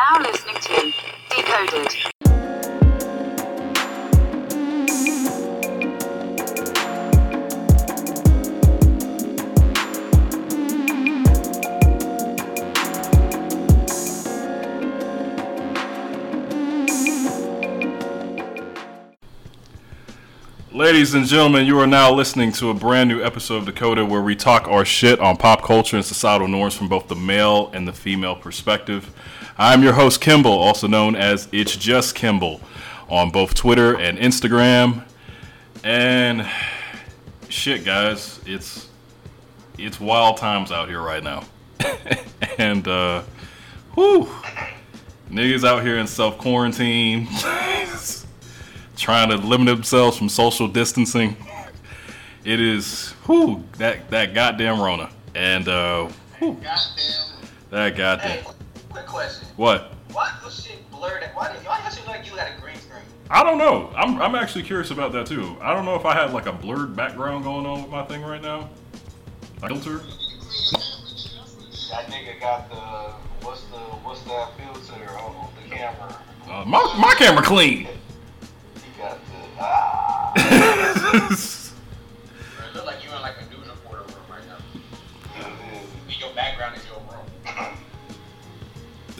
now listening to Decoded. Ladies and gentlemen, you are now listening to a brand new episode of Decoded where we talk our shit on pop culture and societal norms from both the male and the female perspective. I'm your host, Kimball, also known as It's Just Kimball, on both Twitter and Instagram. And shit, guys, it's it's wild times out here right now. and uh whew, niggas out here in self quarantine. trying to limit themselves from social distancing. It is whew, that that goddamn Rona. And uh whew, Goddamn. that goddamn Hey, quick question. what? Why was shit blurred? Why did why did you like you had a green screen? I don't know. I'm I'm actually curious about that too. I don't know if I had like a blurred background going on with my thing right now. Filter. That nigga got the what's the what's that filter on the camera? Uh, my my camera clean. He got the ah.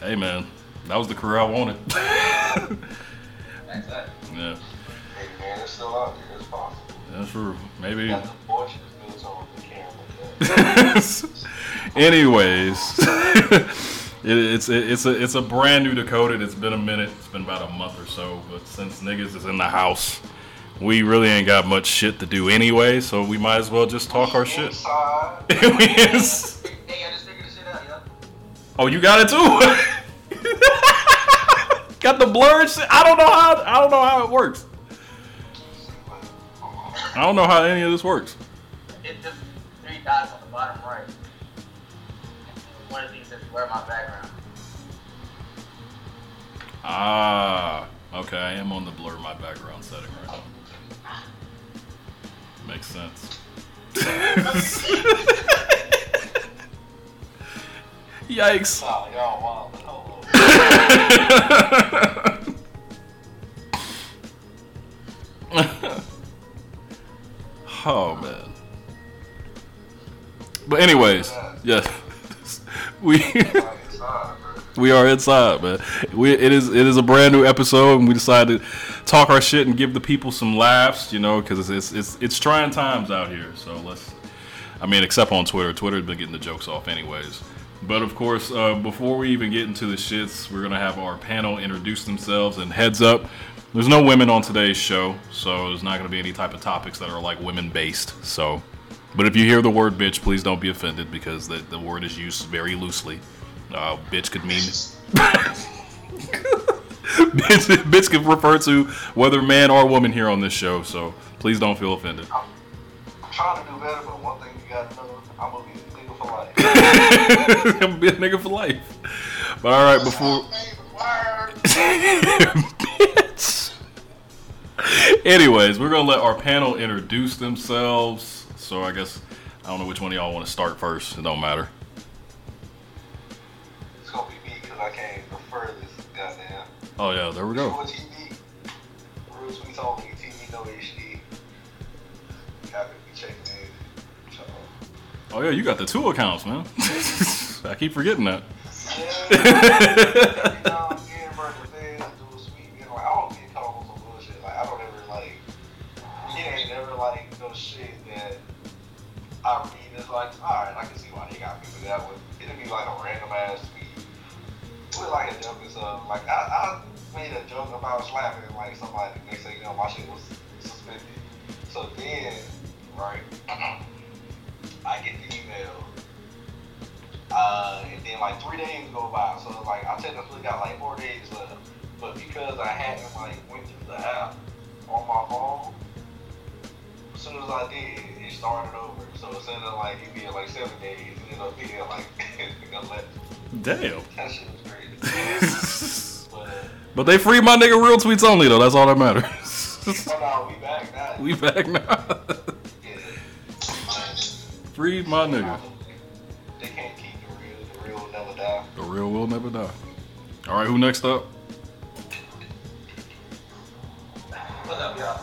hey man, that was the career I wanted. That. yeah, Hey man, it's still out there. It's possible. that's true. Maybe. Got the fortune filter on the camera. Anyways, it, it's it's a it's a brand new Decoded. It's been a minute. It's been about a month or so. But since niggas is in the house, we really ain't got much shit to do anyway. So we might as well just talk our shit. Inside. We is- Hey, I just figured this shit. Oh, you got it too. got the blurred. I don't know how. I don't know how it works. I don't know how any of this works. Hit the three dots on the bottom right. One of these says blur my background. Ah, okay. I am on the blur my background setting right now. Makes sense. Yikes. Nah, y'all wild. Oh man. But anyways, yes, we Like inside, bro. we are inside, man. We it is it is a brand new episode, and we decided to talk our shit and give the people some laughs, you know, because it's, it's it's it's trying times out here. So let's, I mean, except on Twitter. Twitter's been getting the jokes off, anyways. But of course, uh, before we even get into the shits, we're gonna have our panel introduce themselves. And heads up, there's no women on today's show, so there's not gonna be any type of topics that are like women based. So, but if you hear the word bitch, please don't be offended because the the word is used very loosely. Uh, bitch could mean bitch, bitch can refer to whether man or woman here on this show, so please don't feel offended. I'm trying to do better, but one thing you gotta know, I'm gonna be a nigga for life. But all right, before bitch. Anyways, we're gonna let our panel introduce themselves. So I guess I don't know which one of y'all want to start first. It don't matter. It's gonna be me because I can't refer this goddamn. Oh yeah, there we go. TV? Only TV, no. Oh yeah, you got the two accounts, man. I keep forgetting that. like, I can see why they got me that one. It'll be like a random ass tweet with like a joke or. Like I, I made a joke about slapping like somebody. They say, you know, my shit was suspended. So then, right, I get the email. Uh, and then like three days go by. So like I technically got like four days left. But because I hadn't like went through the app on my phone, as soon as I did, it started over. So instead of like it being like seven days, it ended up being like 11. Damn. That shit was crazy. but uh, But they free my nigga real tweets only though. That's all that matters. oh no, we back now. we back now. Yeah. free my nigga. They can't keep the real. The real will never die. The real will never die. All right, who next up? What's up, y'all?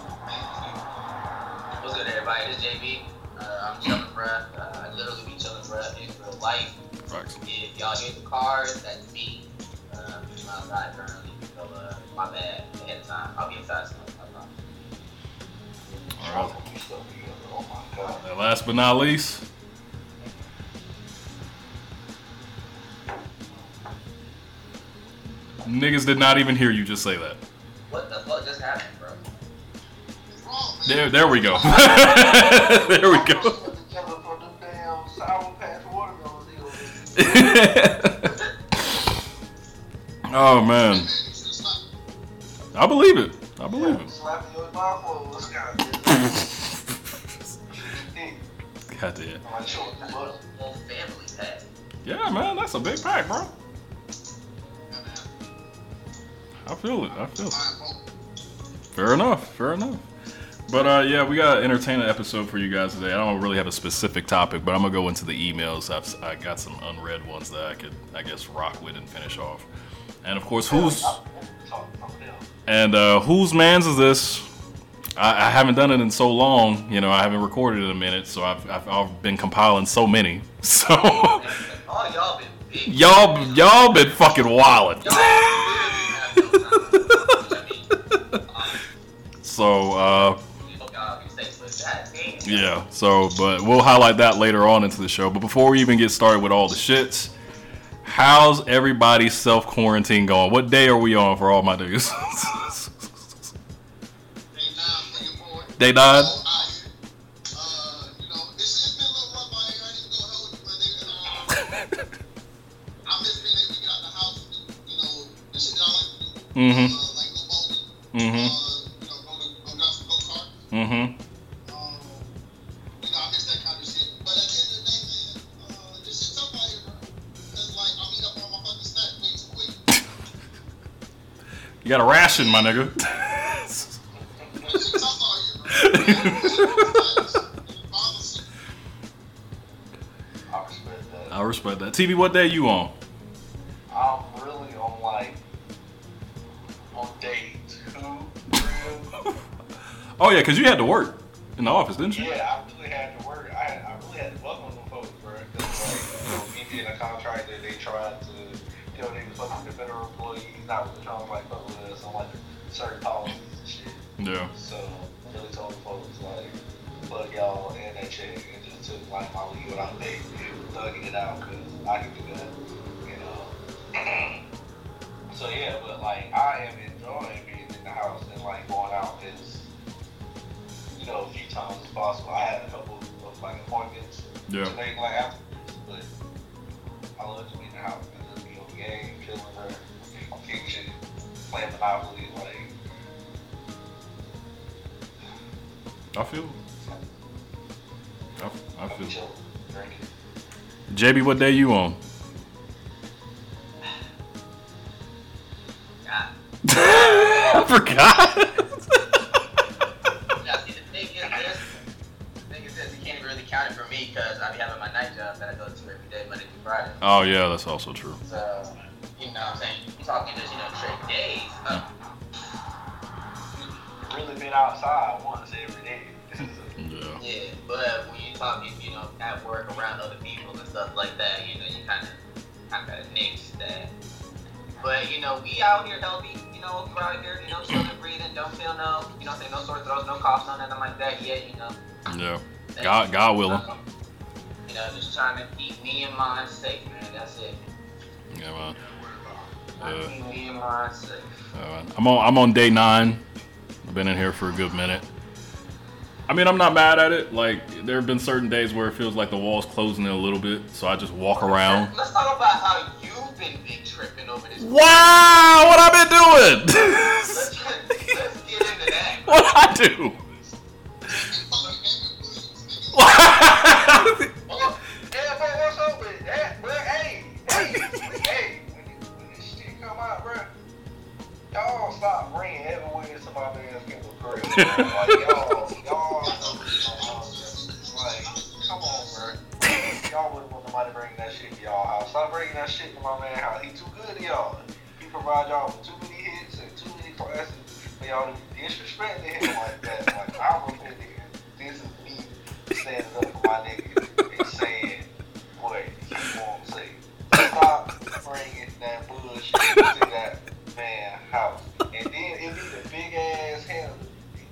What's good, everybody? This is JB. Uh, I'm chilling, bruh. Uh, I literally be chilling, bruh, in real life. Facts. If y'all hear the cars, that's me. Uh, I'm outside currently, so uh, my bad ahead of time. I'll be inside soon. All right. You stuff together. Oh my god. And last but not least, niggas did not even hear you just say that. What the fuck just happened, bro? There, there we go. there we go. Together for them damn sour patch watermelons he was eating. oh man, I believe it. I believe it. Slapping your. God Goddamn. I'm like, sure, That's but a whole family pack. Yeah, man, that's a big pack, bro. I feel it. I feel it. Fair enough. Fair enough. But uh, yeah, we got an entertaining episode for you guys today. I don't really have a specific topic, but I'm gonna go into the emails. I've I got some unread ones that I could, I guess, rock with and finish off. And of course, who's talk something else. and uh, whose man's is this? I, I haven't done it in so long. You know, I haven't recorded in a minute, so I've, I've, I've been compiling so many. So Oh, y'all been big. y'all y'all been fucking wildin'. Y'all literally have no time. I mean, um, So uh, we hope y'all be safe, but god damn. yeah. So but we'll highlight that later on into the show. But before we even get started with all the shits, how's everybody's self quarantine going? What day are we on for all my dudes? Day nine. Mm-hmm. Mm-hmm. Mm-hmm. You got a ration, my nigga. I respect that. I respect that. TV, what day you on? I'm Oh yeah, cause you had to work in the office, didn't you? Yeah, I really had to work. I, I really had to fuck with them folks, bro. Cause like, you know, me being a contractor, they tried to, you know, they was fucking with the federal employees, not really trying to like fuck with us on like certain policies and shit. Yeah. So I really told the folks like, fuck y'all and that check, and just took like my leave without pay, thugging it out, cause I can do that, you know. so yeah, but like I am enjoying being in the house and like going out is, you know, a few times as possible. I had a couple of like appointments Yeah. to make like afterwards, but I love to be in the house and just be on the game, chilling kick shit, playing Monopoly, like. I feel. I, I feel. chilling, drinking. it. JB, what day you on? I forgot. Oh yeah, that's also true. So, you know what I'm saying? You're talking just, you know, straight days. Uh, Really been outside once every day. Yeah. yeah, but when you're talking, you know, at work around other people and stuff like that, you know, you kind of, kind of nix that. But, you know, we out here healthy, you know, we're out here, you know, chilling, breathing, don't feel no, you know I'm no sore throats, no coughs, no nothing like that yet, you know. Yeah. God, God willing. Um, You know, just trying to keep me and mine safe, man. Yeah, man. Yeah. keep me and mine safe. Yeah, man. I'm on. I'm on day nine. I've been in here for a good minute. I mean, I'm not mad at it. Like, there have been certain days where it feels like the wall's closing in a little bit, so I just walk around. Let's talk about how you've been big tripping over this. Wow, what I've been doing? Let's, let's get into that. what I do? stop bringing heavyweights to my man's crib, bro. Like, y'all, y'all, like, come on, bro. Y'all wouldn't want nobody bringing that shit to y'all house. Stop bringing that shit to my man's house. He too good to y'all. He provide y'all with too many hits and too many classes for y'all to be disrespecting him like that. Like I'm offended. This is me standing up for my nigga and saying what he won't say. Stop bringing that bullshit to that man house. And then it be the big ass handle.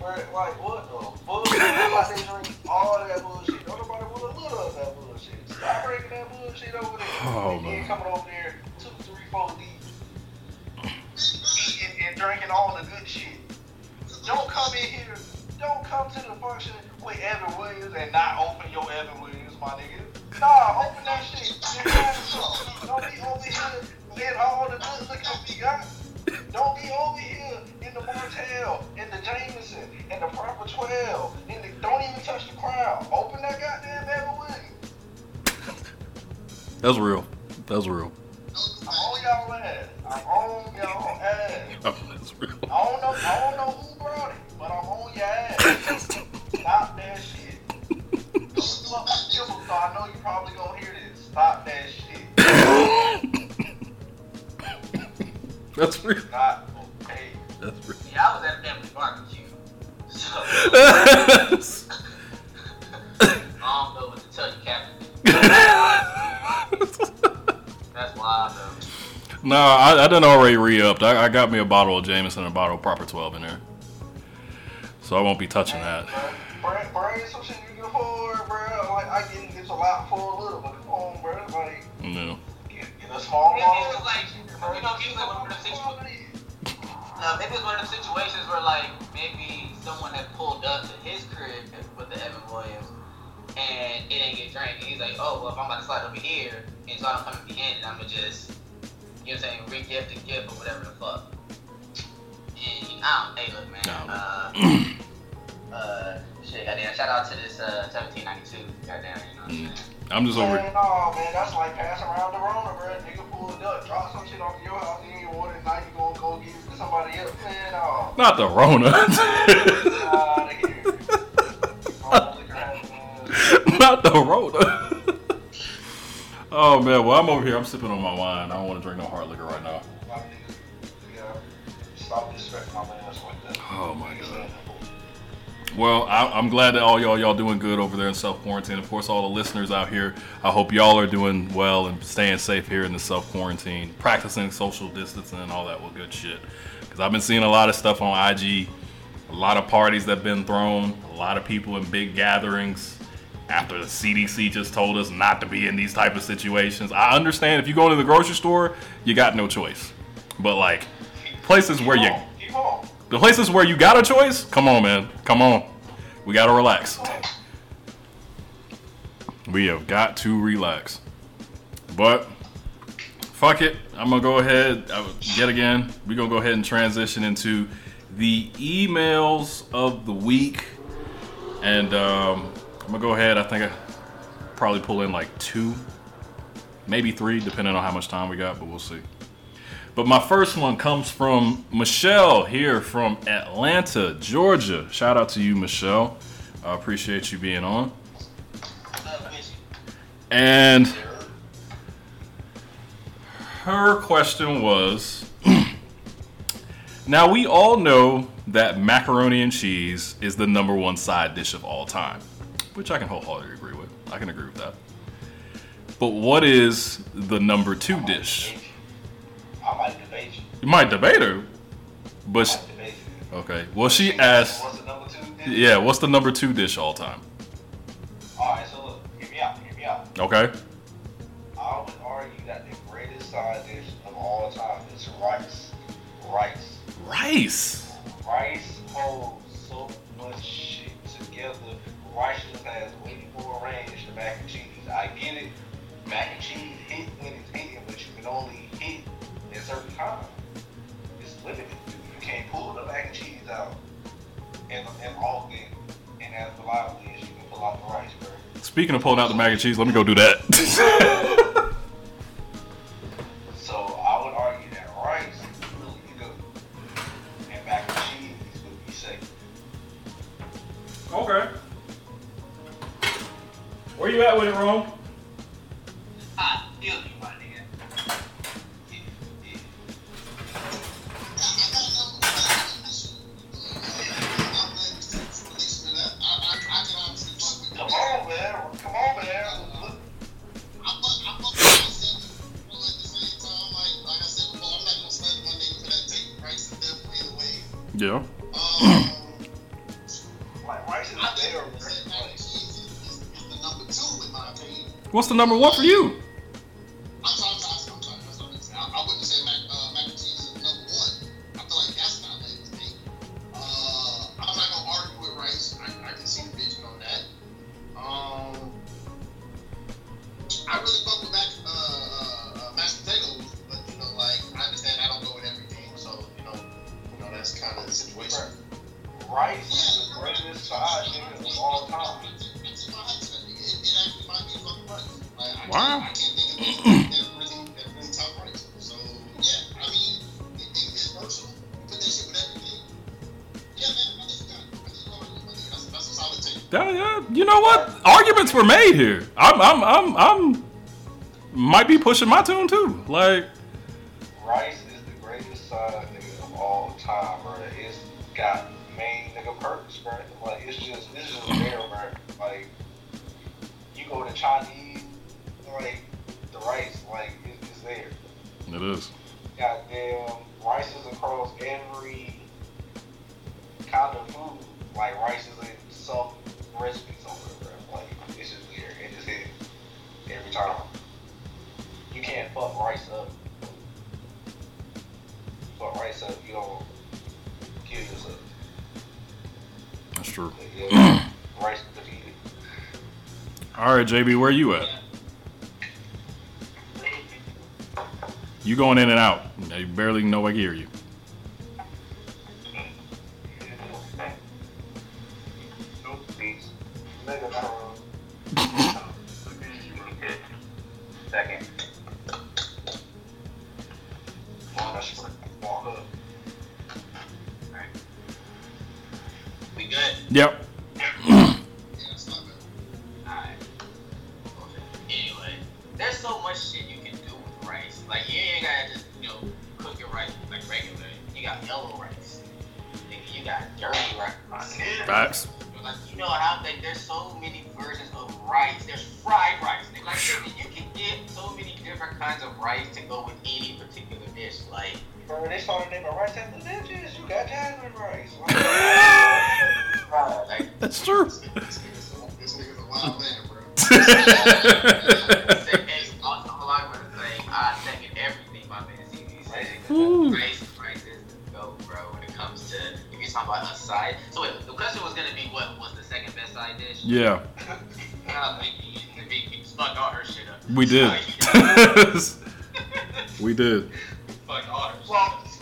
Like what the fuck? Like they drink all that bullshit. Don't nobody want a little of that bullshit. Stop breaking that bullshit over there. Oh, and then coming over there two, three, four deep, eating and drinking all the good shit. Don't come in here. Don't come to the function with Evan Williams and not open your Evan Williams, my nigga. Nah, open that shit. and have some. Don't be over here in all the good liquor we got. Don't be over here in the Martell, in the Jameson, in the Proper 12. In the, don't even touch the crowd. Open that goddamn Williams. That's real. That's real. I'm on y'all ass. I'm on y'all ass. Oh, that's real. I don't know. I don't know who brought it, but I'm on your ass. Stop that shit. So I know you probably gonna hear this. Stop That's real. Not okay. That's real. Yeah, I was at a family barbecue. So I don't know what to tell you, Captain. That's wild though. no, I, I done already re-upped. I, I got me a bottle of Jameson and a bottle of Proper 12 in there. So I won't be touching that. Bring, bring some shit you can afford, bro. Like I get a lot for a little, but come on, bro. Like No. Get, get a small Maybe bottle. it was like, you know, maybe it was one of the situations. No, maybe it's one of the situations where like maybe someone had pulled up to his crib with the Evan Williams and it didn't get drank. And he's like, oh well, if I'm about to slide over here and so I don't come at the end, I'm gonna just, you know, what I'm saying, re-gift the gift or whatever the fuck. And I don't, hey, look, man. Uh, uh, shit, goddamn. Shout out to this uh 1792. Goddamn, you know what I'm saying. I'm just over Man, no, man, that's like passing around the Rona, bro. Nigga pulled up, drop some shit off your house, you ain't want it, now you gonna go give it to somebody else. Man, no. Not the Rona. Out of here. All liquor has, Not the Rona. oh man, well I'm over here. I'm sipping on my wine. I don't want to drink no hard liquor right now. my niggas, yeah, stop my man like that. Oh my god. Well, I, I'm glad that all y'all y'all doing good over there in self quarantine. Of course, all the listeners out here, I hope y'all are doing well and staying safe here in the self quarantine, practicing social distancing and all that well good shit. Because I've been seeing a lot of stuff on IG, a lot of parties that've been thrown, a lot of people in big gatherings. After the CDC just told us not to be in these type of situations, I understand if you go to the grocery store, you got no choice. But like places where you on. The places where you got a choice, come on, man. Come on. We gotta relax. We have got to relax. But fuck it. I'm gonna go ahead yet again. We're gonna go ahead and transition into the emails of the week. And um, I'm gonna go ahead. I think I probably pull in like two, maybe three, depending on how much time we got, but we'll see. But my first one comes from Michelle here from Atlanta, Georgia. Shout out to you, Michelle. I appreciate you being on. And her question was Now, we all know that macaroni and cheese is the number one side dish of all time, which I can wholeheartedly agree with. I can agree with that. But what is the number two dish? I might debate you. You might debate her, but she, debate okay. Well, she asked, What's the number two? dish? yeah, what's the number two dish all time? Alright, so look, hear me out, hear me out. Okay, I would argue that the greatest side dish of all time is rice. Rice. rice. Rice holds so much shit together. Rice just has way more range than mac and cheese. I get it. Mac and cheese hit when it's hitting, but you can only hit certain times. It's limited. You can't pull the mac and cheese out and, and game and as reliably as you can pull out the rice, bro. Speaking of pulling out the mac and cheese, let me go do that. number one for you. pushing my tune too. Like rice up. But rice up, you don't kill yourself. That's true. Yeah, rice defeated. All right, JB, where you at? You going in and out. I barely know I hear you.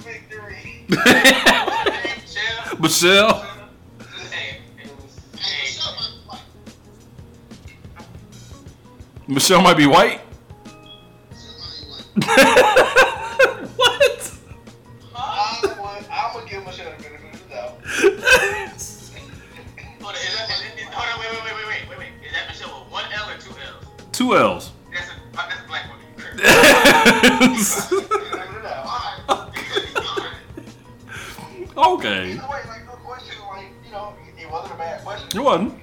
Victory. Michelle. Michelle might be white. what? I'm, gonna, give Michelle the benefit of the. Hold on, is that, is it, hold on, wait, wait, wait, wait, wait, wait. Is that Michelle with one L or two L's? Two L's. That's a that's a black woman. Okay. Either way, like, question, like, you know, it wasn't a bad question. It wasn't.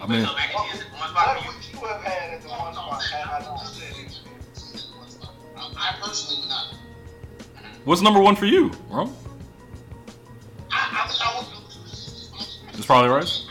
I, mean, what would you have had at the one spot had I not said? I personally would not. What's number one for you, bro? I, I, I was, probably right.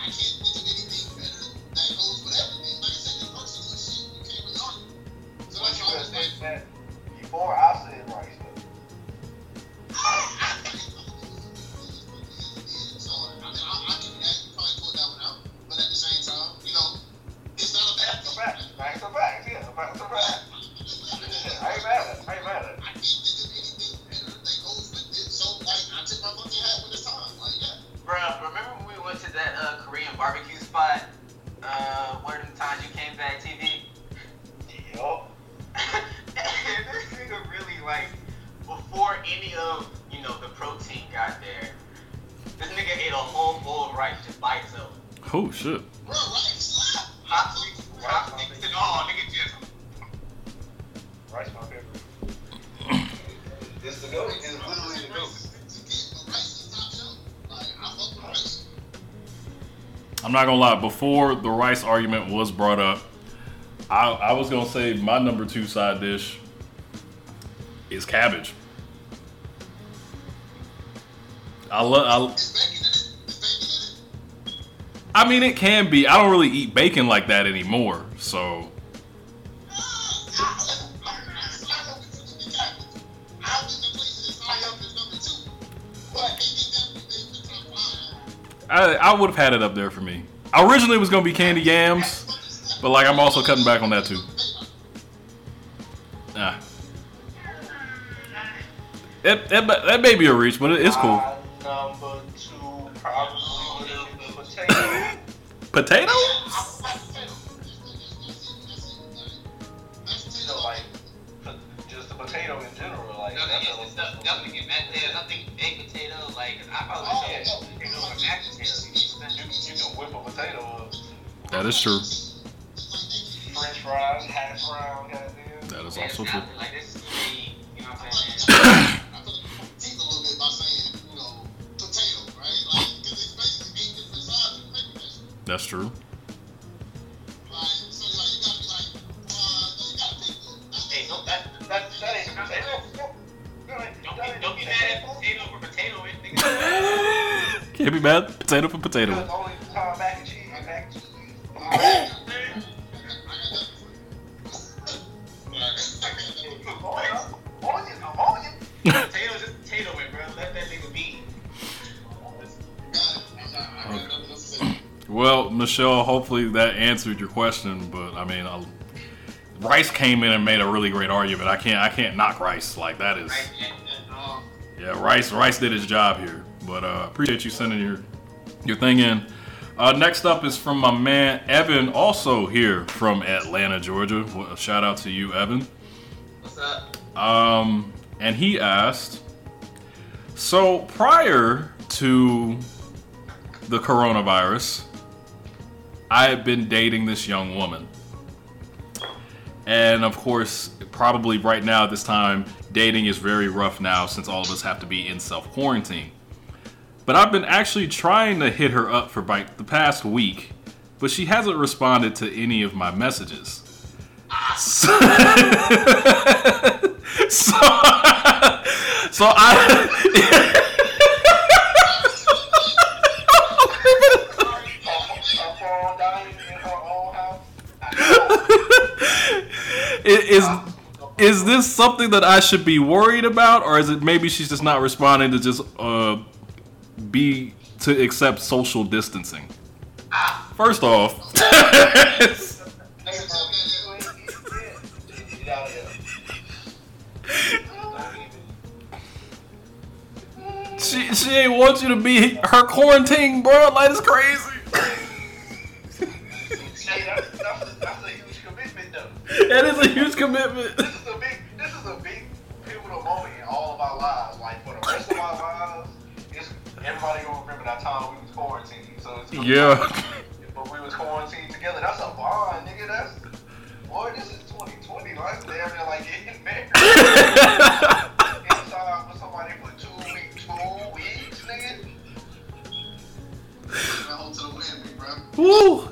Gonna lie. Before the rice argument was brought up, I, I was gonna say my number two side dish is cabbage. I love. I, I mean, it can be. I don't really eat bacon like that anymore. So I, I would have had it up there for me. Originally, it was gonna be candy yams, but like I'm also cutting back on that too. Nah. It, it, that may be a reach, but it, it's cool. Number two probably potato. Potato? In general. Like No, that's it's definitely get baked like, I probably mashed potato. You, you whip a potato up. That is true. French fries, hash brown, goddamn. That is also true. not- Like, this is me, you know what I'm saying? I put it, bro. Let that nigga be. Well, Michelle, hopefully that answered your question. But I mean, uh, Rice came in and made a really great argument. I can't, I can't knock Rice like that is. Right? And, and, Yeah, Rice, Rice did his job here. But uh, appreciate you sending your your thing in. Uh, next up is from my man Evan, also here from Atlanta, Georgia. Well, shout out to you, Evan. what's up? Um, and he asked, so prior to the coronavirus, I had been dating this young woman. And of course, probably right now at this time, dating is very rough now since all of us have to be in self quarantine. But I've been actually trying to hit her up for like the past week, but she hasn't responded to any of my messages. So, so, so I. Is is this something that I should be worried about, or is it maybe she's just not responding to just uh be to accept social distancing? First off, she she ain't want you to be her quarantine, bro. Like it's crazy. That is a huge commitment. That time we was quarantined. So it's Yeah. but we was quarantined together. That's a bond, nigga. That's boy, this is 2020. Like damn near like getting married. Inside with somebody for two weeks, two weeks, nigga. Woo.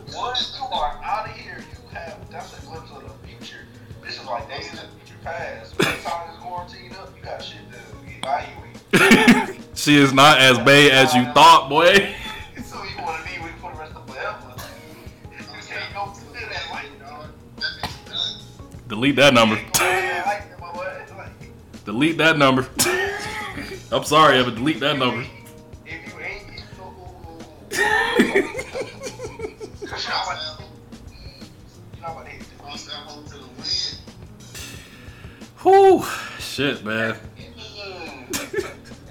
She is not as bad as you thought, boy. so you want to be with for the rest of forever. You can't go through that life, dog. Delete that number. You ain't gonna have that life, my boy. Like, Delete that number. I'm sorry, Evan. Delete that number. If you ain't, you know, you know what they do. Whew. Shit, man.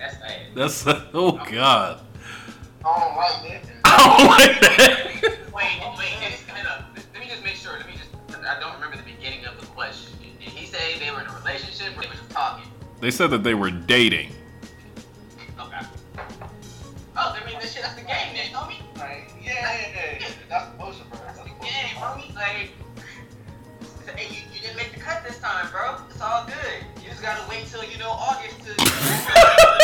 That's bad. That's oh god. I don't like that. I don't like that. Wait, wait, just, up. Let me just make sure. Let me just. 'cause I don't remember the beginning of the question. Did he say they were in a relationship or they were just talking? They said that they were dating. Okay. Oh, I mean, this shit, that's the game then, homie. Like, yeah, yeah, yeah. that's the motion, bro. That's the motion. Yeah, homie. Like, hey, you, you didn't make the cut this time, bro. It's all good. You just gotta wait till, you know, August to.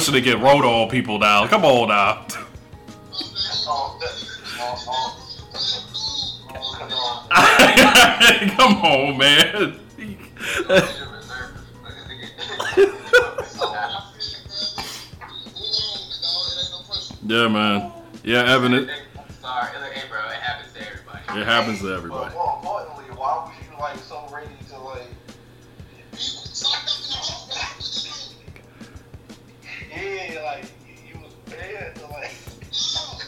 wishing to get on people now. Come on now. Come on, man. Yeah, man. Yeah, Evan, it, Sorry, look, hey, bro, it happens to everybody.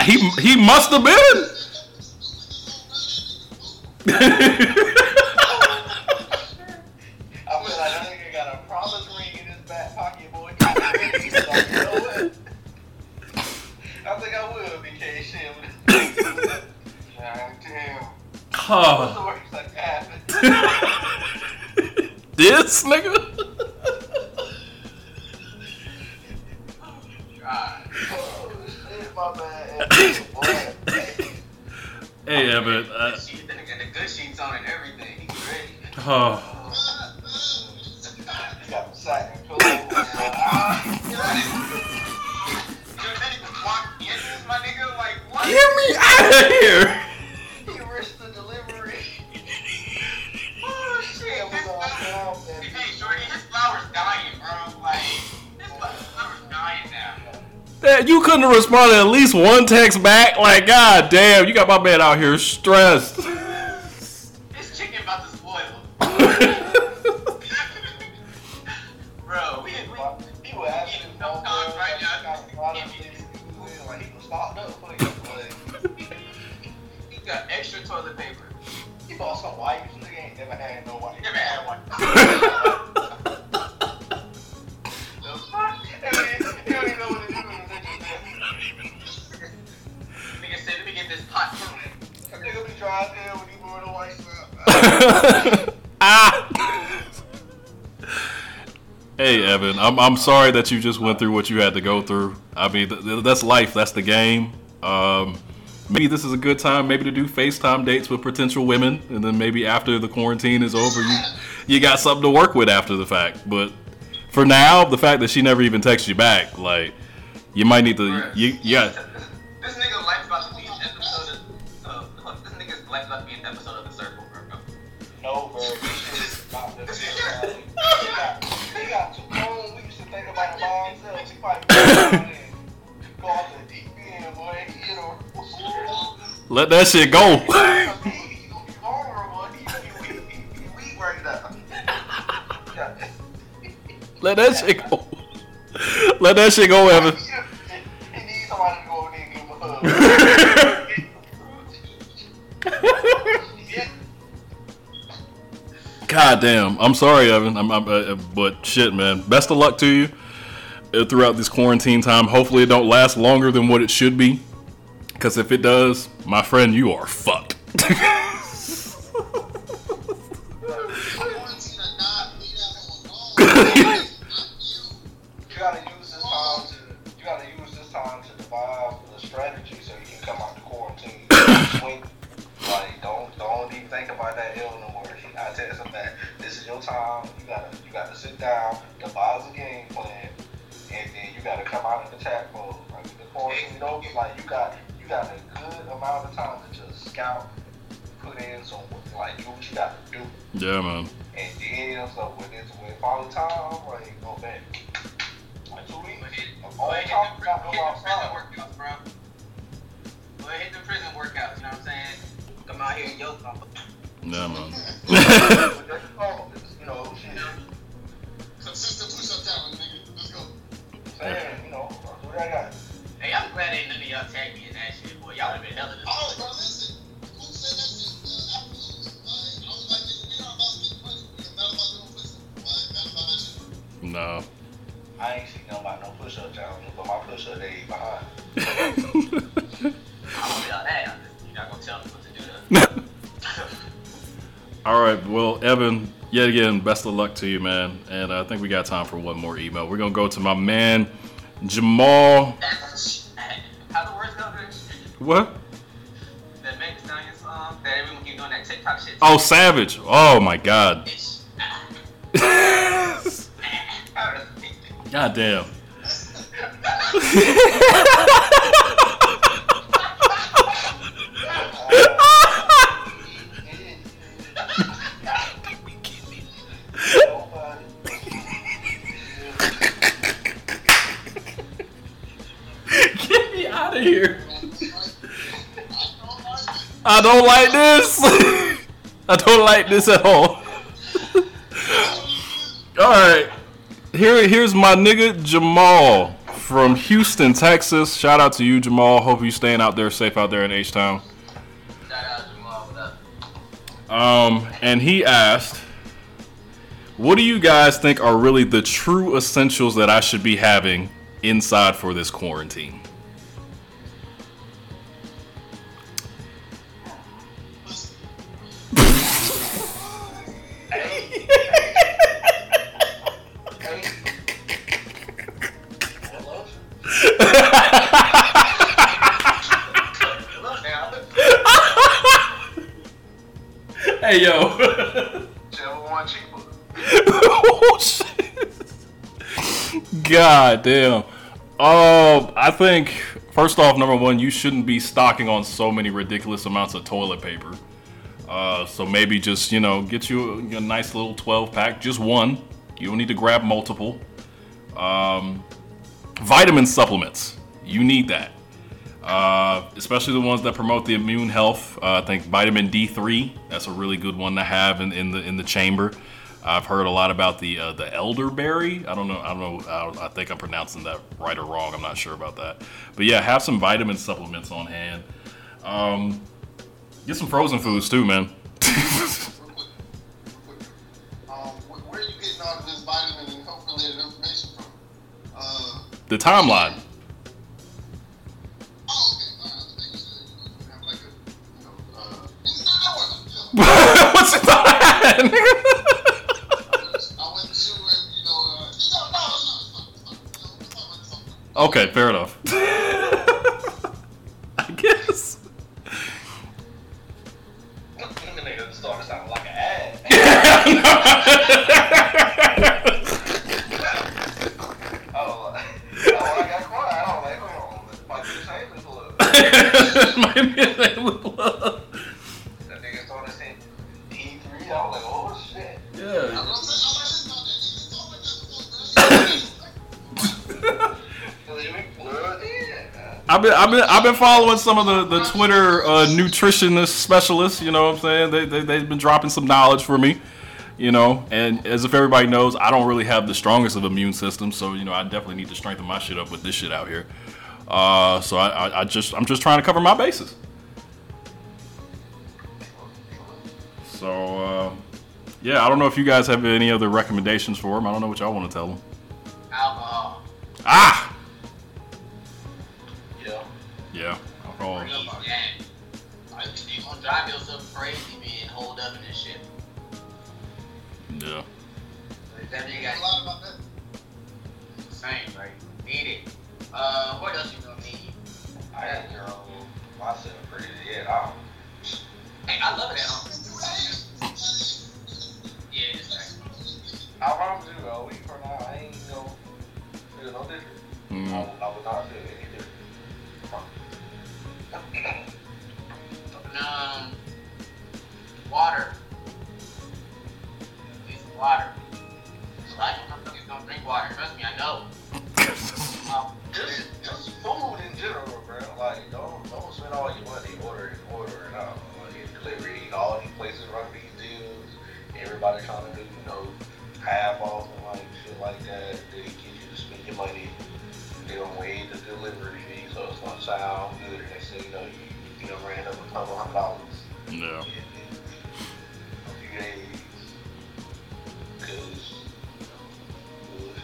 He he must have been. You couldn't have responded at least one text back. Like, god damn, you got my man out here stressed. I'm I'm sorry that you just went through what you had to go through. I mean, th- th- that's life. That's the game. Um, maybe this is a good time, maybe to do FaceTime dates with potential women, and then maybe after the quarantine is over, you you got something to work with after the fact. But for now, the fact that she never even texts you back, like, you might need to. You, yeah. Let that shit go. Let that shit go. Let that shit go, Evan. He needs somebody to go over there and give him a hug. Yeah. God damn. I'm sorry, Evan. I'm, I'm, uh, but shit, man. Best of luck to you uh, throughout this quarantine time. Hopefully, it don't last longer than what it should be. Because if it does, my friend, you are fucked. Like you got got a good amount of time to just scout, put in some like do what you gotta do. yeah, man. And then, so when it's when fall time, like, go back. Like two weeks. Go All ahead, talk the, no hit the prison outside. workouts, bro. Go ahead, hit the prison workouts, you know what I'm saying? Come out here and yoke them. Yeah, man. But that's all, it's, you know, shit. Consistent push-up challenge, nigga. Let's go. Saying, you know, do what I got. Hey, I'm glad ain't none of y'all tagged me in that shit, boy. Y'all have been hella Oh, this. bro, listen. Who said that shit? Uh, absolutely. Like, I was like, nigga, we are about to get money. We are not about to do no push-up. Like, not about that shit. no. I ain't seen nothing about no push up challenge, but my push up day behind. I won't be all that. You're not gonna tell me what to do though. All right. Well, Evan, yet again, best of luck to you, man. And I think we got time for one more email. We're going to go to my man, Jamal. How the words go, bitch? What? Meg Thee Stallion song that um, everyone keep doing that tick Oh, Savage. Oh my God. God damn. Get me out of here. I don't like this. I don't like this at all. all right. Here, here's my nigga Jamal from Houston, Texas. Shout out to you, Jamal. Hope you staying out there safe out there in H Town. Shout out Jamal. Um, and he asked, "What do you guys think are really the true essentials that I should be having inside for this quarantine?" God damn. Um, I think first off, number one, you shouldn't be stocking on so many ridiculous amounts of toilet paper. Uh, so maybe just you know get you a, a nice little 12 pack, just one. You don't need to grab multiple. Um, vitamin supplements, you need that. Uh, especially the ones that promote the immune health. Uh, I think vitamin D3. That's a really good one to have in, in the in the chamber. I've heard a lot about the uh, the elderberry. I don't know. I don't know. I, I think I'm pronouncing that right or wrong. I'm not sure about that. But yeah, have some vitamin supplements on hand. Um, get some frozen foods too, man. The timeline. are you okay, fair enough. I've been, I've been, I've been following some of the, the Twitter uh, nutritionist specialists. You know what I'm saying? They, they, they've been dropping some knowledge for me. You know, and as if everybody knows, I don't really have the strongest of immune systems, so you know, I definitely need to strengthen my shit up with this shit out here. Uh, so I, I, I just, I'm just trying to cover my bases. So uh, yeah, I don't know if you guys have any other recommendations for them. I don't know what y'all want to tell them. Alcohol. Ah, Yeah. yeah, alcohol. Bring up our game. Like, you gonna drive yourself crazy being holed up in this shit. Yeah. That nigga A got lot about that. same, right? Need it. Uh, what else you gonna need? I had a girl myself pretty yet. I Hey, I love it at home. Yeah, it's like, I promise you, a week from now, I ain't no feel no different. I, Mm. would- I would not feel any different. Um, water. It's water. Like, motherfuckers don't drink water. Trust me, I know. Um, Just, just food in general, bro. Like, don't, don't spend all your money ordering, ordering out. Like, get delivery, all these places run these deals. Everybody trying to do, you know, half off and like shit like that. They get you to spend your money. Waive the delivery so it's gonna sound good. And you know, you, you know, ran up a couple hundred dollars Yeah. a few days. Cause, you know, bullshit.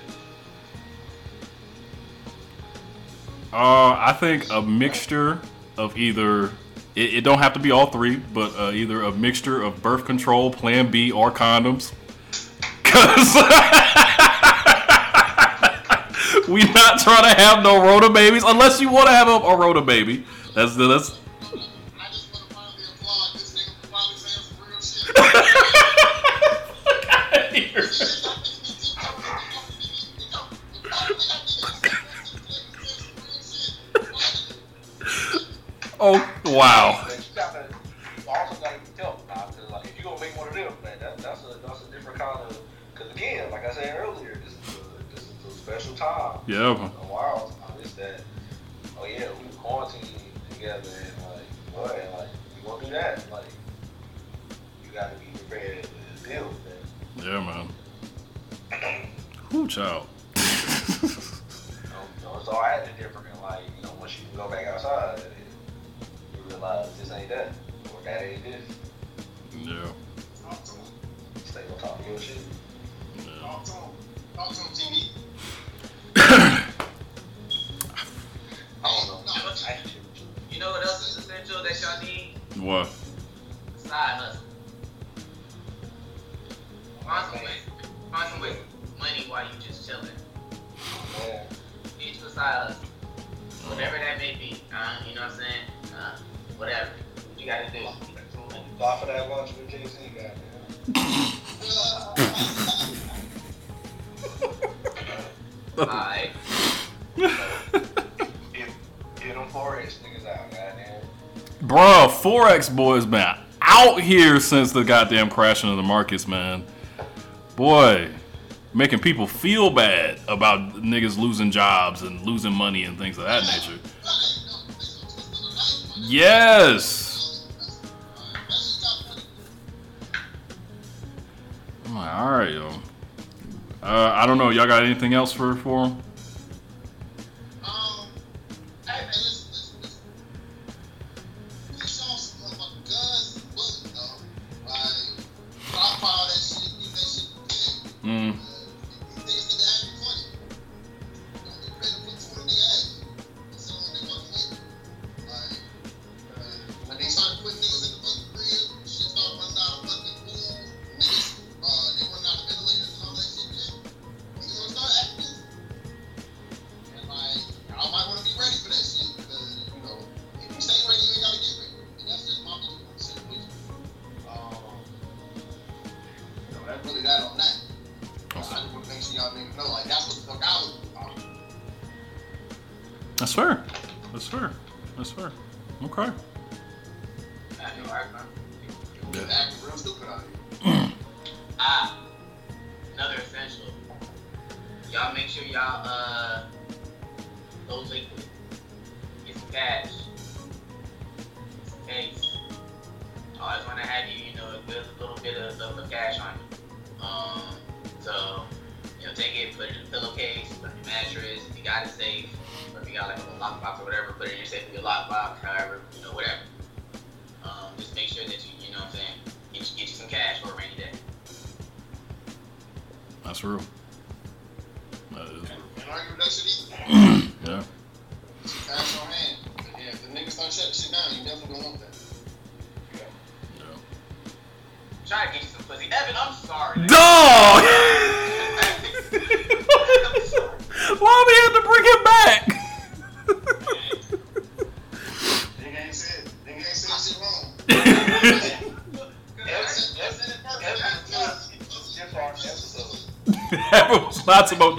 Uh, I think a mixture of either it, it don't have to be all three, but uh, either a mixture of birth control, Plan B, or condoms. Cause we not trying to have no Rona babies unless you want to have a, a Rona baby. That's the that's. oh wow. Yeah. Flex boy's been out here since the goddamn crashing of the markets, man. Boy, making people feel bad about niggas losing jobs and losing money and things of that nature. Yes. I'm like, all right, yo. Uh, I don't know. Y'all got anything else for for him?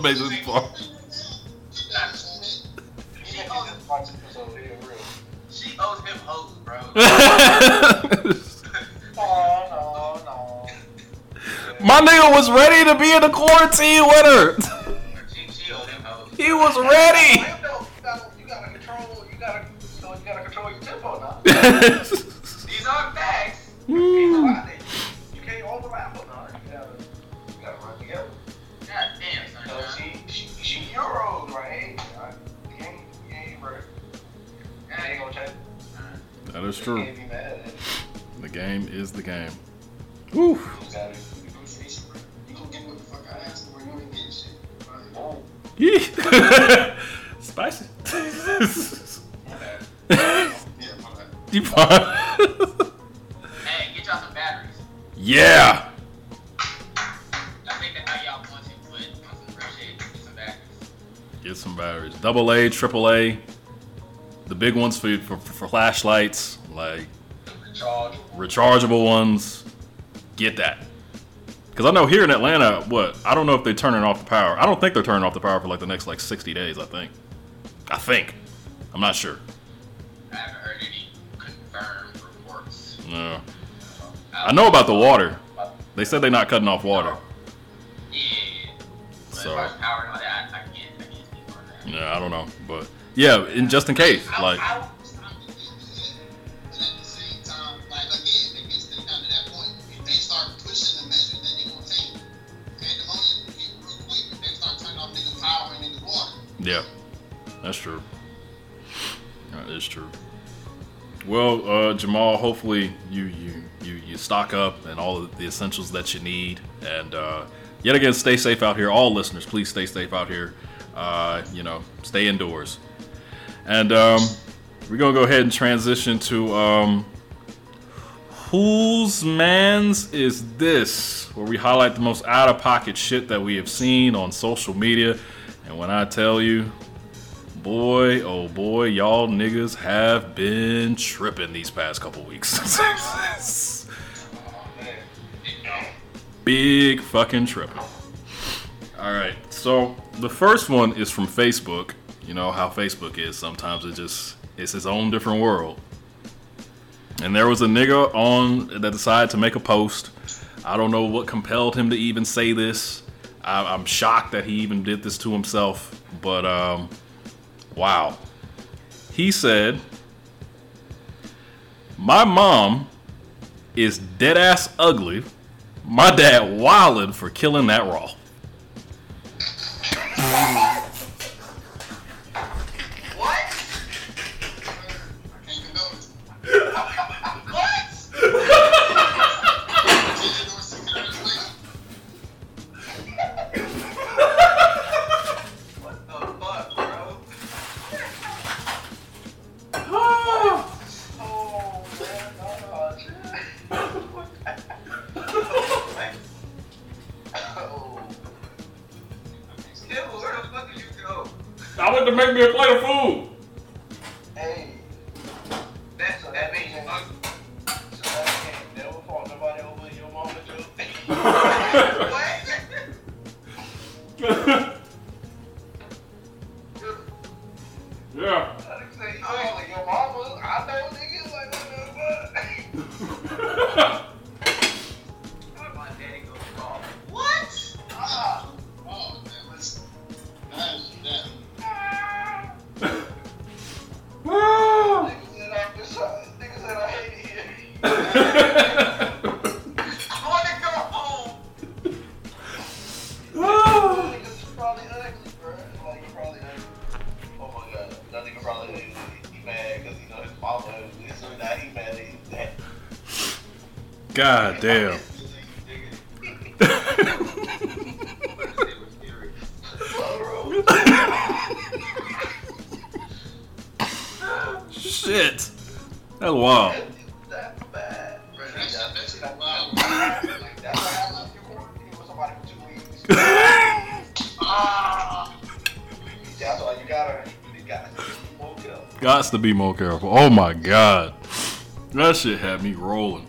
don't this part. She owes him hoes, bro. My nigga was ready to be in the quarantine with her. She, she he was ready. Spicy. you fine? hey, get y'all some batteries. Yeah. Get some batteries. Double A, triple A. The big ones for, for, for flashlights, like rechargeable. rechargeable ones. Get that. Because I know here in Atlanta, what I don't know if they're turning off the power. I don't think they're turning off the power for like the next like 60 days. I think. I think. I'm not sure. I haven't heard any confirmed reports. No. I know about the water. They said they're not cutting off water. Yeah. So- as far as power and all that, I, I can't, I can't speak on that. Yeah, I don't know, but yeah, and just in case, like, yeah, that's true. That is true. Well, uh, Jamal, hopefully you you you you stock up and all the essentials that you need, and uh, yet again, stay safe out here. All listeners, please stay safe out here. Uh, you know, stay indoors. And um, we're gonna go ahead and transition to um, whose man's is this, where we highlight the most out of pocket shit that we have seen on social media. And when I tell you, boy, oh boy, y'all niggas have been tripping these past couple weeks. Big fucking tripping. All right, so the first one is from Facebook. You know how Facebook is. Sometimes it just it's its own different world. And there was a nigga on that decided to make a post. I don't know what compelled him to even say this. I, I'm shocked that he even did this to himself. But um, wow, he said, "My mom is dead ass ugly. My dad wildin' for killing that raw." Gotta be more careful. Gots to be more careful. Oh my god. That shit had me rolling.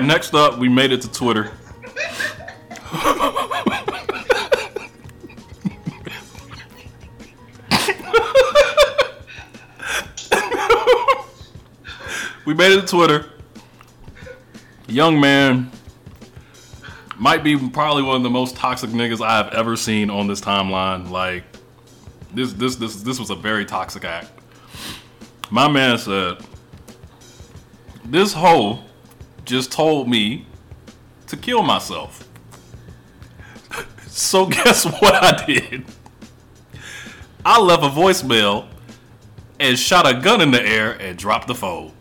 Alright, next up, we made it to Twitter. we made it to Twitter. Young man might be probably one of the most toxic niggas I have ever seen on this timeline. Like this this this this was a very toxic act. My man said, "This hoe just told me to kill myself. so guess what I did? I left a voicemail and shot a gun in the air and dropped the phone.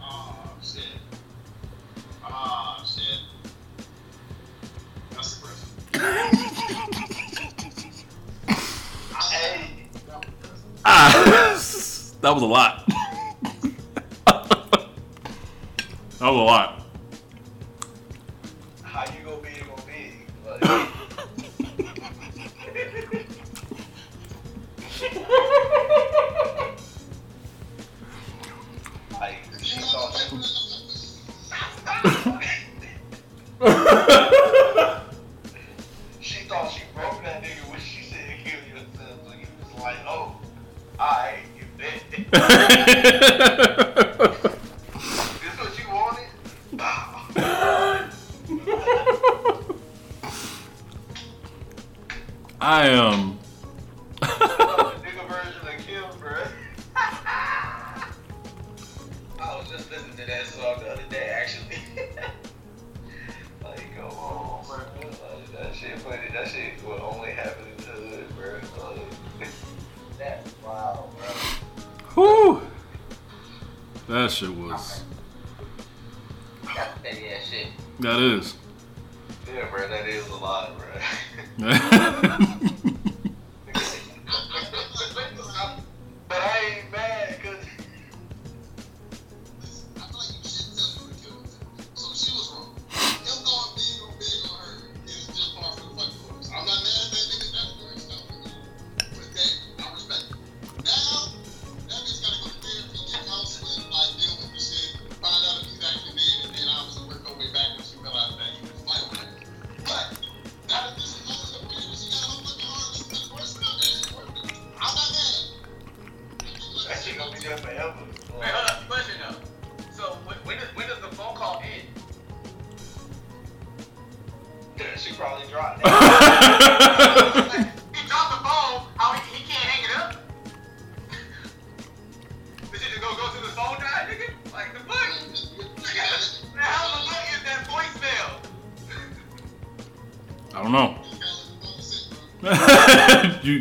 Oh, shit. Oh, shit. That's I, ah, that was a lot. was a lot. How you gonna? Like...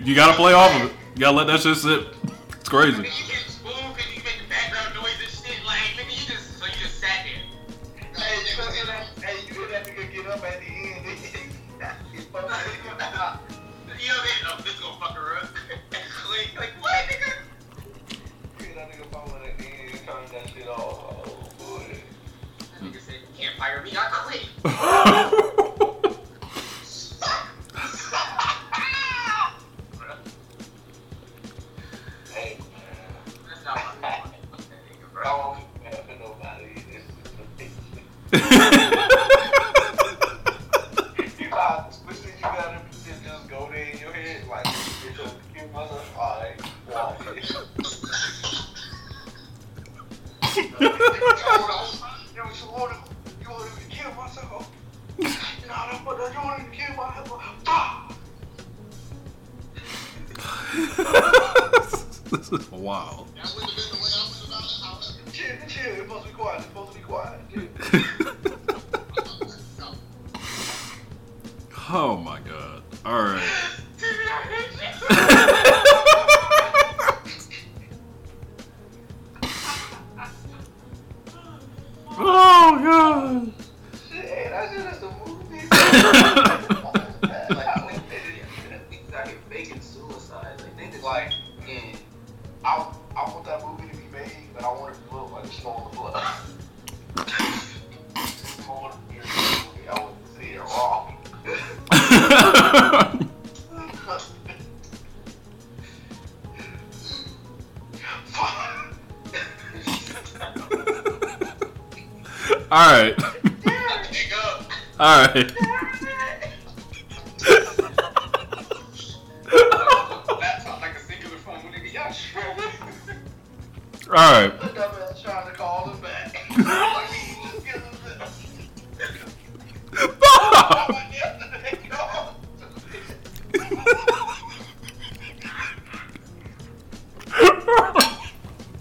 You gotta play off of it. You gotta let that shit sit. It's crazy.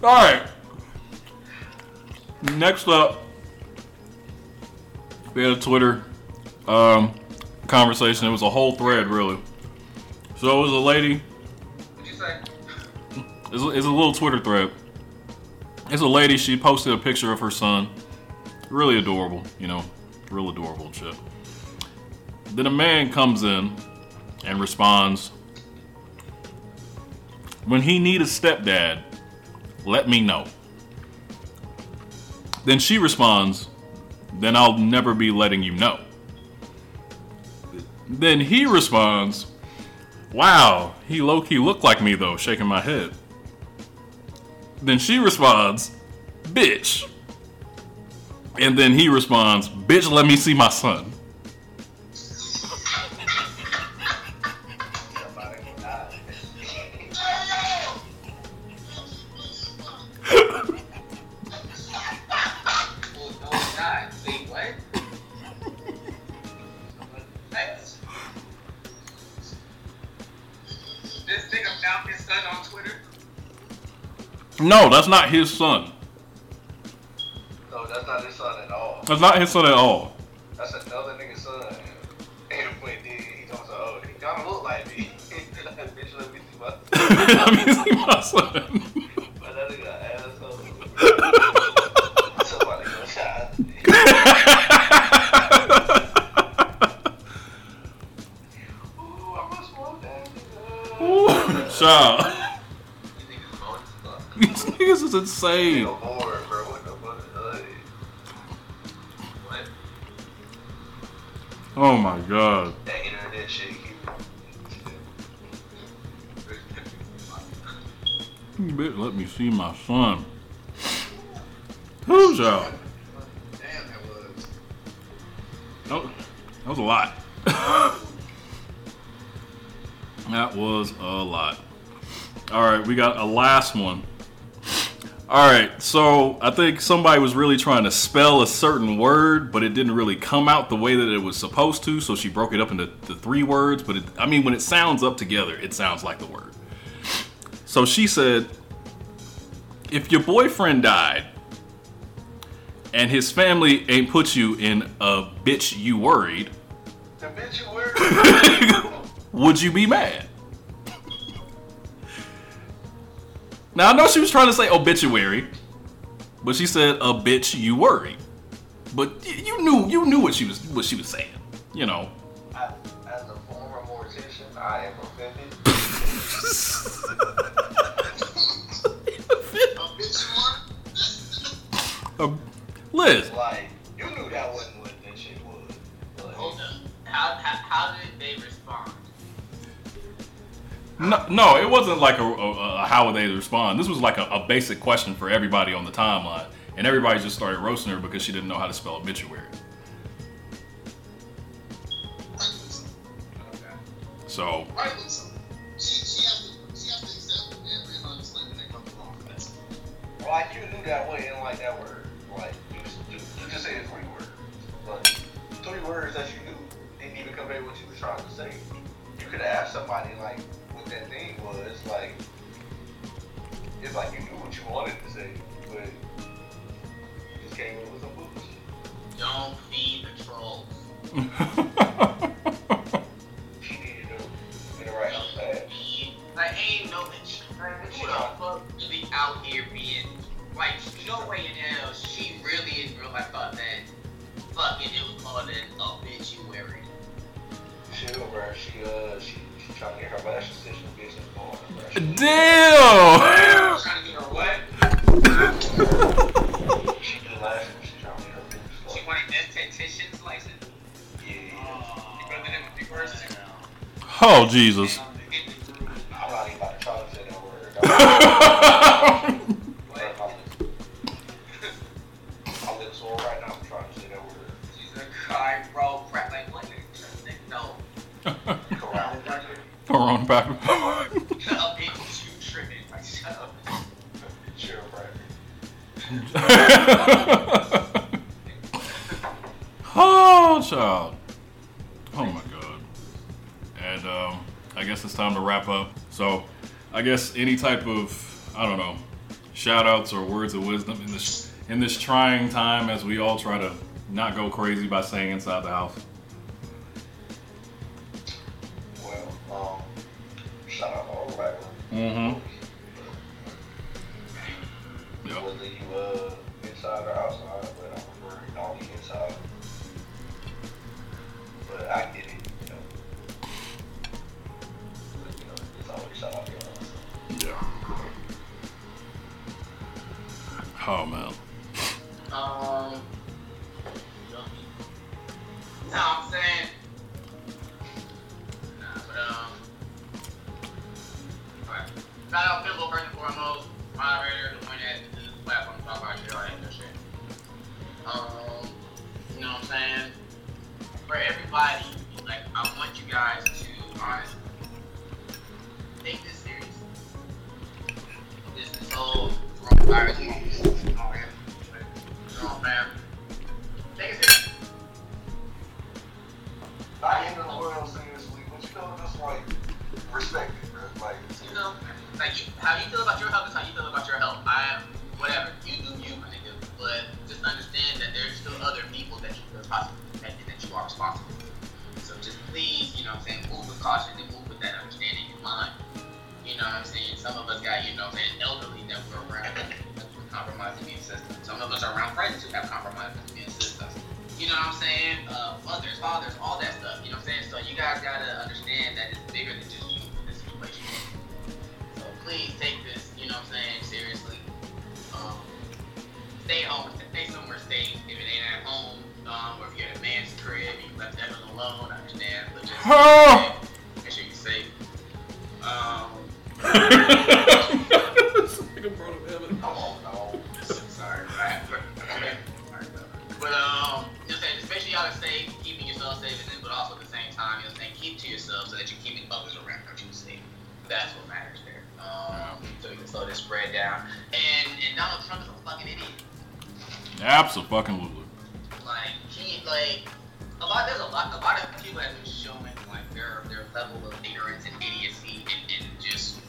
Alright. Next up, we had a Twitter um, conversation. It was a whole thread, really. So it was a lady. What'd you say? It's, it's a little Twitter thread. It's a lady. She posted a picture of her son. Really adorable, you know, real adorable shit. Then a man comes in and responds, When he need a stepdad, let me know." Then she responds, "Then I'll never be letting you know." Then he responds, "Wow, he low key looked like me though," shaking my head. Then she responds, "Bitch." And then he responds, "Bitch, let me see my son." No, that's not his son. No, that's not his son at all. That's not his son at all. That's another nigga's son. And when he, he talks about, oh, he kind of look like me. Bitch, let me see my Let me see my son. What? Oh my god. That internet shit. keep- Bitch, let me see my son. Who's out? Damn, that was. Oh, that was a lot. that was a lot. All right, we got a last one. All right, so I think somebody was really trying to spell a certain word, but it didn't really come out the way that it was supposed to. So she broke it up into the three words. But it, I mean, when it sounds up together, it sounds like the word. So she said, if your boyfriend died and his family ain't put you in a bitch you worried, The bitch you wear. would you be mad? Now I know she was trying to say obituary, but she said a bitch you worried. But y- you knew you knew what she was what she was saying. You know. I- As a former mortician, I am offended. A bitch you? Uh, Liz, Like, no, no, it wasn't like a, a, a how would they respond. This was like a, a basic question for everybody on the timeline, and everybody just started roasting her because she didn't know how to spell obituary. Okay. So like you knew that way and like that word. Like, you, you, you just said three words. But three words that you knew didn't even convey what you were trying to say. You could asked somebody, like, that thing was. Like, it's like you knew what you wanted to say, but you just came in with some bullshit. Don't feed the trolls. She needed to, in the right Don't Like, ain't no bitch. Who the fuck really out here being like? No way in hell she really in real life thought that fucking it was called an obituary. Chill, bro. She, uh, she, she trying to get her lash extension business going, bro. damn. Trying to get her what? She do lashes. She trying to get her business She going. wanted esthetician's license. Yeah, yeah. You brother them with the first. Oh Jesus. Guess any type of I don't know, shout outs or words of wisdom in this in this trying time as we all try to not go crazy by staying inside the house. Like you, how you feel about your health is how you feel about your health. I, am, whatever, you do you, my nigga. But just understand that there's still other people that you could possibly affect that you are responsible. for. So just please, you know what I'm saying, move with caution and move with that understanding in mind. You know what I'm saying? Some of us got, you know what I'm saying, elderly that we're around with compromised immune system. Some of us are around friends who have compromised immune systems. You know what I'm saying? Uh, mothers, fathers, all that stuff. You know what I'm saying? So you guys gotta understand please take this, you know what I'm saying, seriously. Um, stay home, stay somewhere safe. If it ain't at home, um, or if you're at a man's crib, and you left Evan alone, I understand. But just Oh! make sure you're safe. Um, on, dog. sorry, right? But um, just saying, just make sure y'all are safe, keeping yourself safe, and then, but also at the same time, you know, saying keep to yourself so that you're keeping others around you safe. That's what matters there. Um, so we can slow this spread down. And and Donald Trump is a fucking idiot. Absolutely. Like he like a lot. There's a lot. A lot of people have been showing like their their level of ignorance and idiocy and, and just.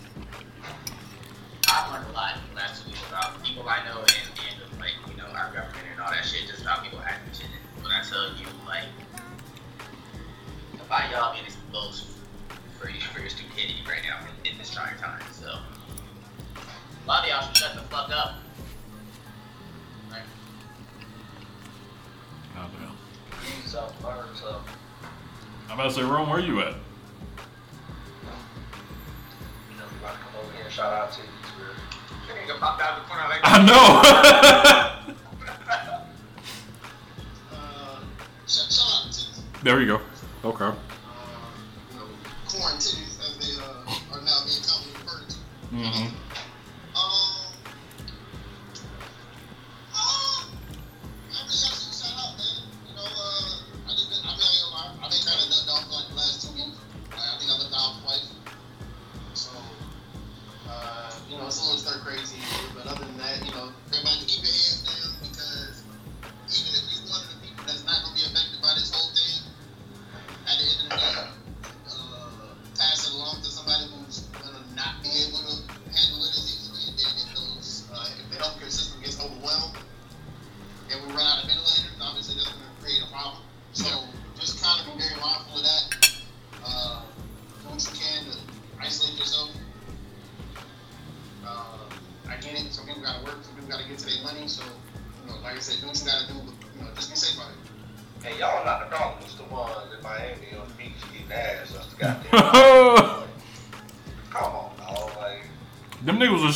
I've learned a lot in the last two weeks about people I know and, and like you know our government and all that shit. Just how people act and shit. But I tell you, like, I y'all being exposed for your, for your stupidity right now in, this trying time. So a lot of y'all should shut the fuck up. Oh, damn. Read something, learn. I'm about to say, Rome, where you at? You know, you want to come over here and shout out to you. It's nigga popped out of the corner like I know. Uh, shout, shout out to there you go. Okay. Know, as they uh, are now being commonly referred to. Mm-hmm.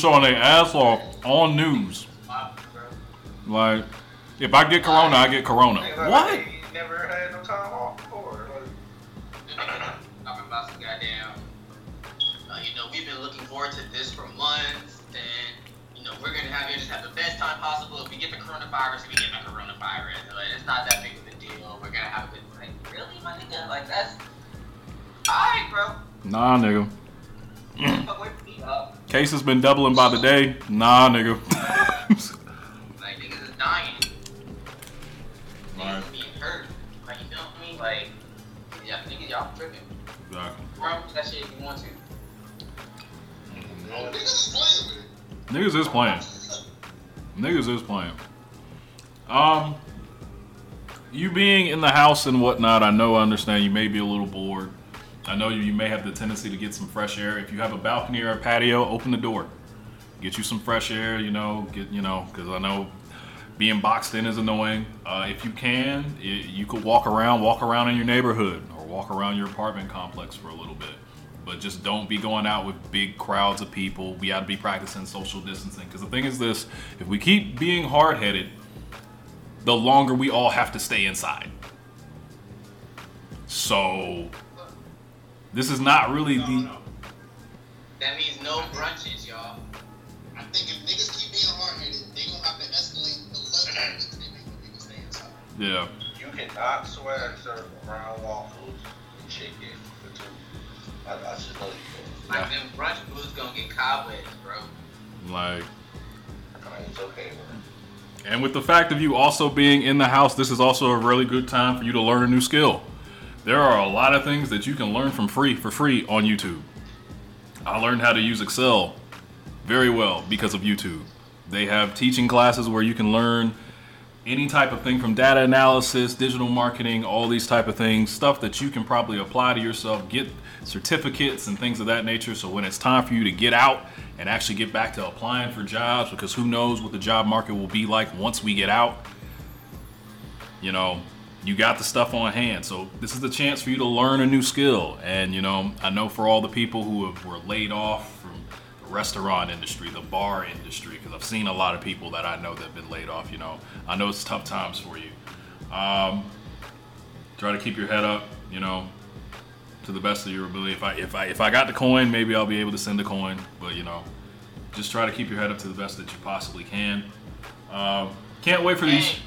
Showing their ass off on news. Like, if I get corona, I get corona. What? Been doubling by the day. Nah, nigga. Like, niggas is dying. Right. Niggas being hurt. Like, you feel me? Like, yeah, niggas, y'all tripping. exactly. Bro, that shit if you want to. Niggas is playing with. Niggas is playing. Niggas is playing. Um, you being in the house and whatnot, I know, I understand you may be a little bored. I know you, may have the tendency to get some fresh air. If you have a balcony or a patio, open the door. get you some fresh air. You know, get you know, because I know being boxed in is annoying. Uh, if you can, i you could walk around, walk around in your neighborhood, or walk around your apartment complex for a little bit. But just don't be going out with big crowds of people. We got to be practicing social distancing. Because the thing is this: if we keep being hard-headed, the longer we all have to stay inside. So this is not really No, the. no. That means no brunches, y'all. I think if niggas keep being hard headed, they gonna have to escalate the level to make niggas stay inside. Yeah. You cannot swag surf around waffles and chicken for two. I, I just know you Like Yeah. them brunch boots gonna get cobwebs, bro. Like. can. I mean, it's okay, man. And with the fact of you also being in the house, this is also a really good time for you to learn a new skill. There are a lot of things that you can learn from free for free on YouTube. I learned how to use Excel very well because of YouTube. They have teaching classes where you can learn any type of thing from data analysis, digital marketing, all these type of things, stuff that you can probably apply to yourself, get certificates and things of that nature. So when it's time for you to get out and actually get back to applying for jobs, because who knows what the job market will be like once we get out, you know, you got the stuff on hand. So this is the chance for you to learn a new skill. And you know, I know for all the people who have, were laid off from the restaurant industry, the bar industry, because I've seen a lot of people that I know that have been laid off. You know, I know it's tough times for you. Um, try to keep your head up. You know, to the best of your ability. If I if I if I got the coin, maybe I'll be able to send the coin. But you know, just try to keep your head up to the best that you possibly can. Um, can't wait for these.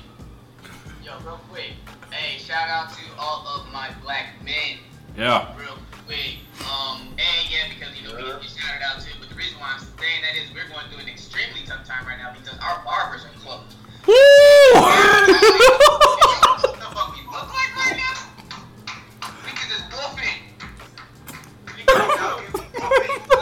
Yo, real quick. Hey, shout out to all of my black men. Yeah. Real quick. Um, and yeah, because you know we get shouted out too. But the reason why I'm saying that is we're going through an extremely tough time right now because our barbers are closed. Woo! the fuck we look like right now? Niggas is wolfing. Niggas out here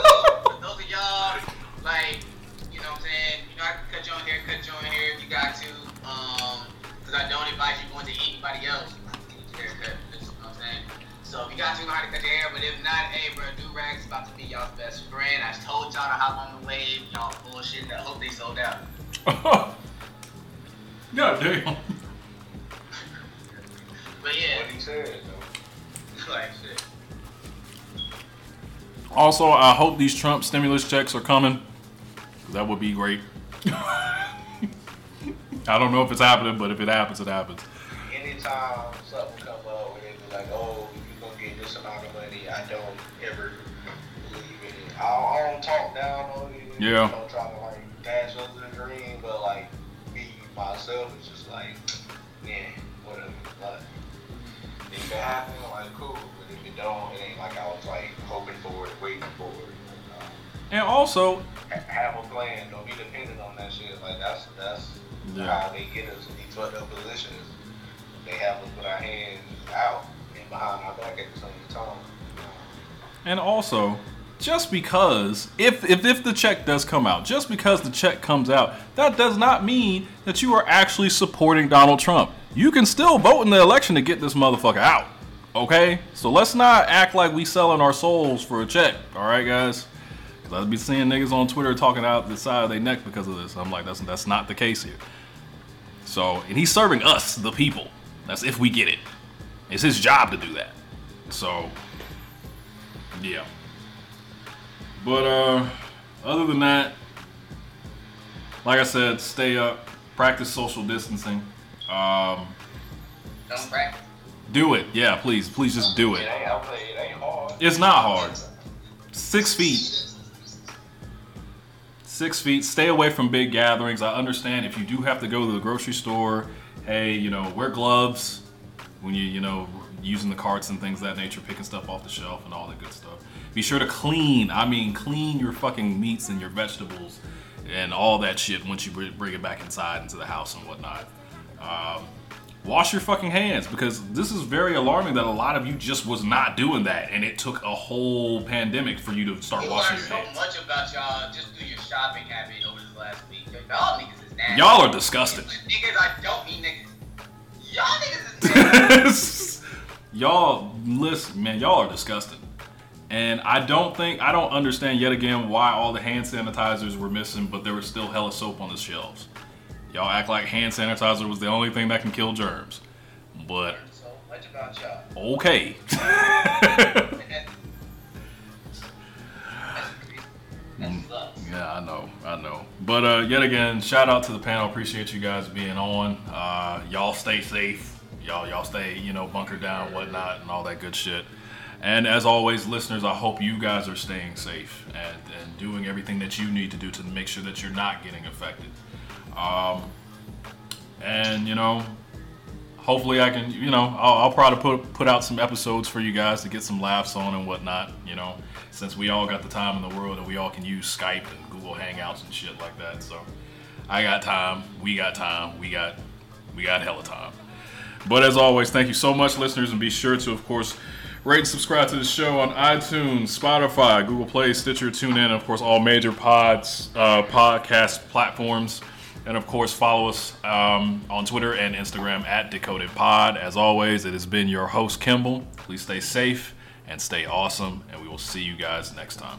anybody else. Get your haircut. You know what I'm saying? So if you got to know how to cut your hair, but if not, hey, bro, do rags about to be y'all's best friend. I told y'all to hop on the wave. Y'all bullshit. And I hope they sold out. God damn. But yeah, What he said, though. like shit. Also, I hope these Trump stimulus checks are coming. That would be great. I don't know if it's happening, but if it happens, it happens. Anytime something come up where they be like, oh, you gonna get this amount of money, I don't ever believe in it. I don't, I don't talk down on it. Yeah. I don't try to like dash under the green, but like me myself is just like, yeah, whatever. But if it happen, like cool. But if it don't, it ain't like I was like hoping for it, waiting for it. And also, have a plan. Don't be dependent on that shit. Like that's that's Yeah. how they get us in these fucked up positions. They have us our hands out and behind our back at the same time. and also, just because if, if if the check does come out, just because the check comes out, that does not mean that you are actually supporting Donald Trump. You can still vote in the election to get this motherfucker out. Okay? So let's not act like we selling our souls for a check. All right, guys? Cause I'd be seeing niggas on Twitter talking out the side of their neck because of this. I'm like, that's that's not the case here. So, and he's serving us, the people. That's if we get it. It's his job to do that. So, yeah. But uh, other than that, like I said, stay up, practice social distancing. Um, Don't practice. do it, yeah, please, please just do It it. ain't, it ain't hard. It's not hard. Six feet. Six feet. Stay away from big gatherings. I understand if you do have to go to the grocery store. Hey, you know, wear gloves when you, you know, using the carts and things of that nature, picking stuff off the shelf and all that good stuff. Be sure to clean. I mean, clean your fucking meats and your vegetables and all that shit once you bring it back inside into the house and whatnot. Um, wash your fucking hands because this is very alarming that a lot of you just was not doing that and it took a whole pandemic for you to start We washing your so hands. much about y'all just through your shopping habit over last week. Y'all niggas is nasty. Y'all are disgusting. Niggas, I don't mean niggas. Y'all niggas is nasty. y'all listen, man, y'all are disgusting. And I don't think I don't understand yet again why all the hand sanitizers were missing, but there was still hella soap on the shelves. Y'all act like hand sanitizer was the only thing that can kill germs. But So much about y'all. okay. Yeah, I know, I know. But uh, yet again, shout out to the panel. Appreciate you guys being on. Uh, y'all stay safe. Y'all, y'all stay, you know, bunker down, whatnot, and all that good shit. And as always, listeners, I hope you guys are staying safe and, and doing everything that you need to do to make sure that you're not getting affected. Um, and you know, hopefully I can, you know, I'll, I'll probably put put out some episodes for you guys to get some laughs on and whatnot. You know, since we all got the time in the world and we all can use Skype and Google Hangouts and shit like that. So I got time. We got time. We got we got hella time. But as always, thank you so much, listeners, and be sure to, of course, rate and subscribe to the show on iTunes, Spotify, Google Play, Stitcher, TuneIn, of course, all major pods, uh, podcast platforms. And of course, follow us um, on Twitter and Instagram at Decoded Pod. As always, it has been your host, Kimball. Please stay safe and stay awesome, and we will see you guys next time.